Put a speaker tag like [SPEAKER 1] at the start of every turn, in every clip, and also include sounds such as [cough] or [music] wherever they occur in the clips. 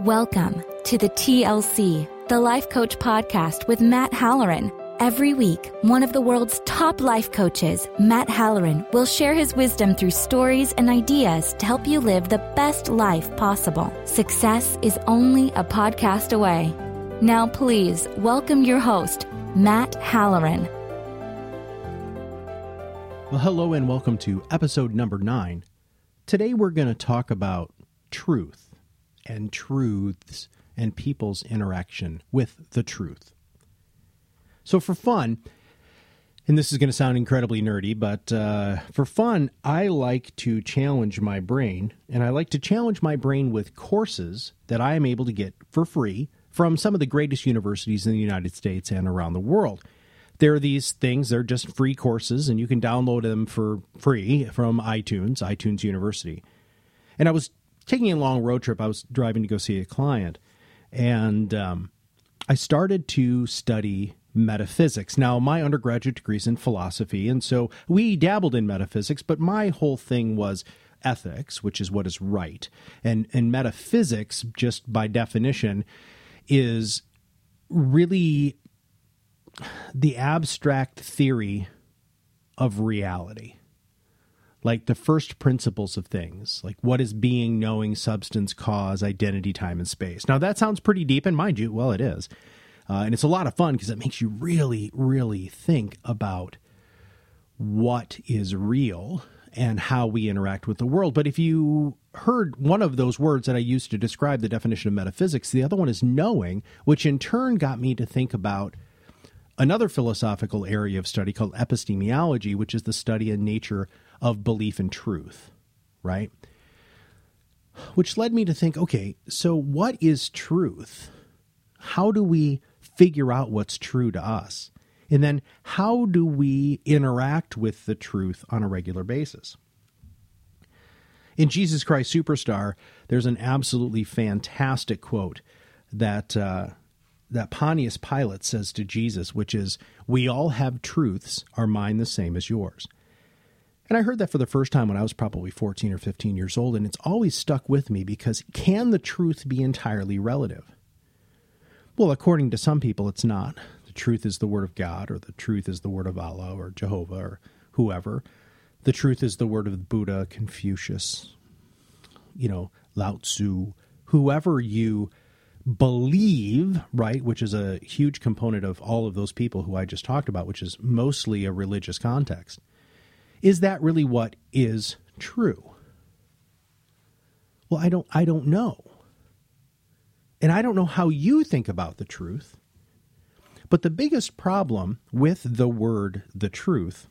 [SPEAKER 1] Welcome to the TLC, the Life Coach Podcast with Matt Halloran. Every week, one of the world's top life coaches, Matt Halloran, will share his wisdom through stories and ideas to help you live the best life possible. Success is only a podcast away. Now, please welcome your host, Matt Halloran.
[SPEAKER 2] Well, hello and welcome to episode number nine. Today we're going to talk about truth and truths and people's interaction with the truth. So, for fun, and this is going to sound incredibly nerdy, but uh, for fun, I like to challenge my brain, and I like to challenge my brain with courses that I am able to get for free from some of the greatest universities in the United States and around the world. There are these things, they're just free courses, and you can download them for free from iTunes, iTunes University. And I was taking a long road trip. I was driving to go see a client, and um, I started to study metaphysics. Now, my undergraduate degree is in philosophy, and so we dabbled in metaphysics, but my whole thing was ethics, which is what is right. And and metaphysics, just by definition, is really the abstract theory of reality. Like the first principles of things, like what is being, knowing, substance, cause, identity, time, and space. Now, that sounds pretty deep, and mind you, well, it is. Uh, and it's a lot of fun because it makes you really, really think about what is real and how we interact with the world. But if you heard one of those words that I used to describe the definition of metaphysics, the other one is knowing, which in turn got me to think about another philosophical area of study called epistemology, which is the study and nature of belief and truth, right? Which led me to think okay, so what is truth? How do we figure out what's true to us? And then how do we interact with the truth on a regular basis? In Jesus Christ Superstar, there's an absolutely fantastic quote that uh, that Pontius Pilate says to Jesus, which is, "We all have truths, are mine the same as yours." And I heard that for the first time when I was probably 14 or 15 years old, and it's always stuck with me because can the truth be entirely relative? Well, according to some people, it's not. The truth is the word of God, or the truth is the word of Allah, or Jehovah, or whoever. The truth is the word of Buddha, Confucius, you know, Lao Tzu, whoever you believe, right, which is a huge component of all of those people who I just talked about, which is mostly a religious context. Is that really what is true? Well, I don't I don't know. And I don't know how you think about the truth. But the biggest problem with the word the truth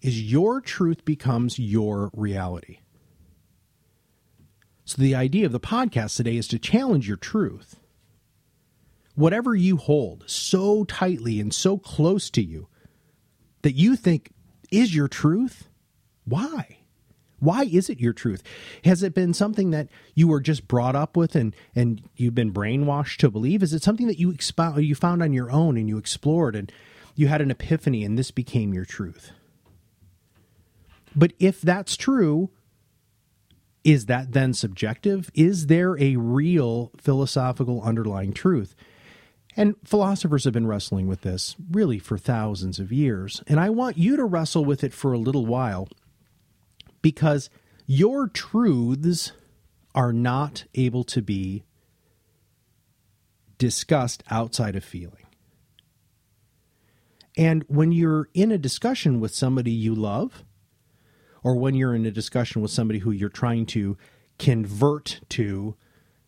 [SPEAKER 2] is your truth becomes your reality. So, the idea of the podcast today is to challenge your truth. Whatever you hold so tightly and so close to you that you think is your truth, why? Why is it your truth? Has it been something that you were just brought up with and, and you've been brainwashed to believe? Is it something that you expound, you found on your own and you explored and you had an epiphany and this became your truth? But if that's true, is that then subjective? Is there a real philosophical underlying truth? And philosophers have been wrestling with this really for thousands of years. And I want you to wrestle with it for a little while because your truths are not able to be discussed outside of feeling. And when you're in a discussion with somebody you love, or when you're in a discussion with somebody who you're trying to convert to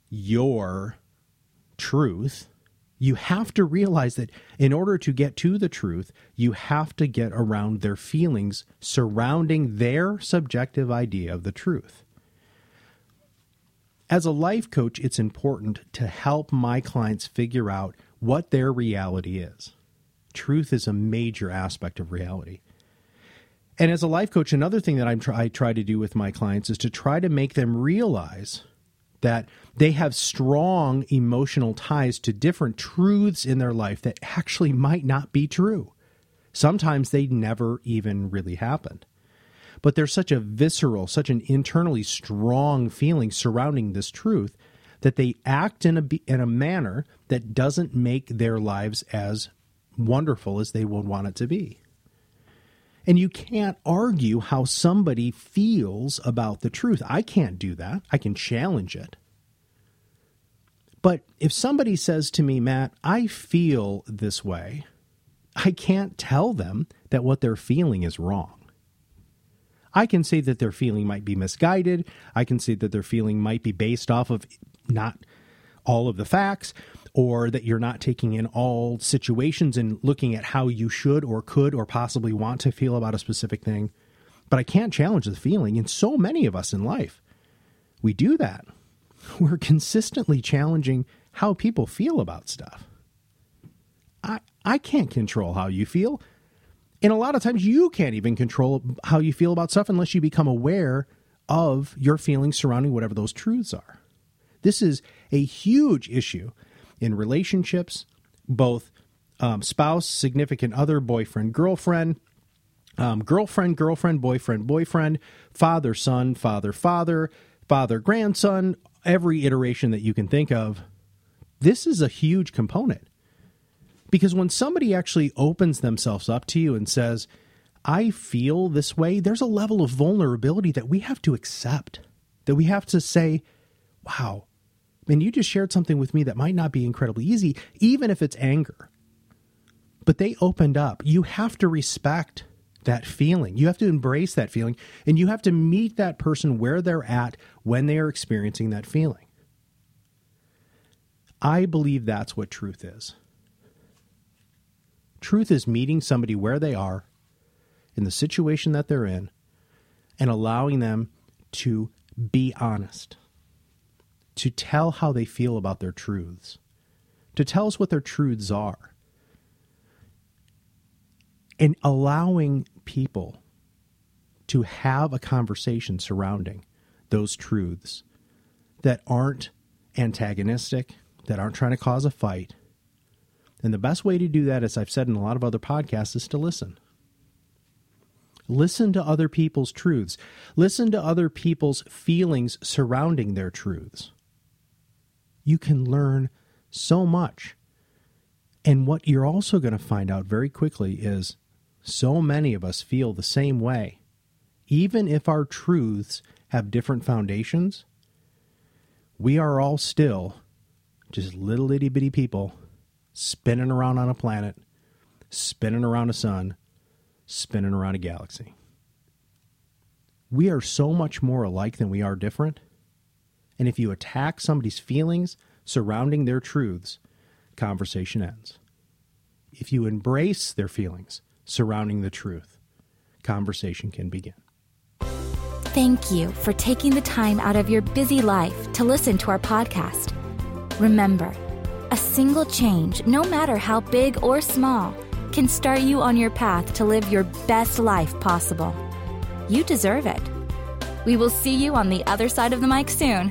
[SPEAKER 2] your truth, you have to realize that in order to get to the truth, you have to get around their feelings surrounding their subjective idea of the truth. As a life coach, it's important to help my clients figure out what their reality is. Truth is a major aspect of reality. And as a life coach, another thing that I'm try, I try to do with my clients is to try to make them realize that they have strong emotional ties to different truths in their life that actually might not be true. Sometimes they never even really happened. But there's such a visceral, such an internally strong feeling surrounding this truth that they act in a in a manner that doesn't make their lives as wonderful as they would want it to be. And you can't argue how somebody feels about the truth. I can't do that. I can challenge it. But if somebody says to me, Matt, I feel this way, I can't tell them that what they're feeling is wrong. I can say that their feeling might be misguided. I can say that their feeling might be based off of not all of the facts or that you're not taking in all situations and looking at how you should or could or possibly want to feel about a specific thing. But I can't challenge the feeling. And so many of us in life, we do that. [laughs] We're consistently challenging how people feel about stuff. I, I can't control how you feel. And a lot of times you can't even control how you feel about stuff unless you become aware of your feelings surrounding whatever those truths are. This is a huge issue in relationships, both um, spouse, significant other, boyfriend, girlfriend, um, girlfriend, girlfriend, boyfriend, boyfriend, father, son, father, father, father, grandson, every iteration that you can think of. This is a huge component. Because when somebody actually opens themselves up to you and says, I feel this way, there's a level of vulnerability that we have to accept, that we have to say, wow, and you just shared something with me that might not be incredibly easy, even if it's anger. But they opened up. You have to respect that feeling. You have to embrace that feeling, and you have to meet that person where they're at when they are experiencing that feeling. I believe that's what truth is. Truth is meeting somebody where they are in the situation that they're in and allowing them to be honest, to tell how they feel about their truths, to tell us what their truths are, and allowing people to have a conversation surrounding those truths that aren't antagonistic, that aren't trying to cause a fight, and the best way to do that, as I've said in a lot of other podcasts, is to listen. Listen to other people's truths. Listen to other people's feelings surrounding their truths. You can learn so much. And what you're also going to find out very quickly is so many of us feel the same way. Even if our truths have different foundations, we are all still just little itty bitty people spinning around on a planet, spinning around a sun, spinning around a galaxy. We are so much more alike than we are different. And if you attack somebody's feelings surrounding their truths, conversation ends. If you embrace their feelings surrounding the truth, conversation can begin.
[SPEAKER 1] Thank you for taking the time out of your busy life to listen to our podcast. Remember, a single change, no matter how big or small, can start you on your path to live your best life possible. You deserve it. We will see you on the other side of the mic soon.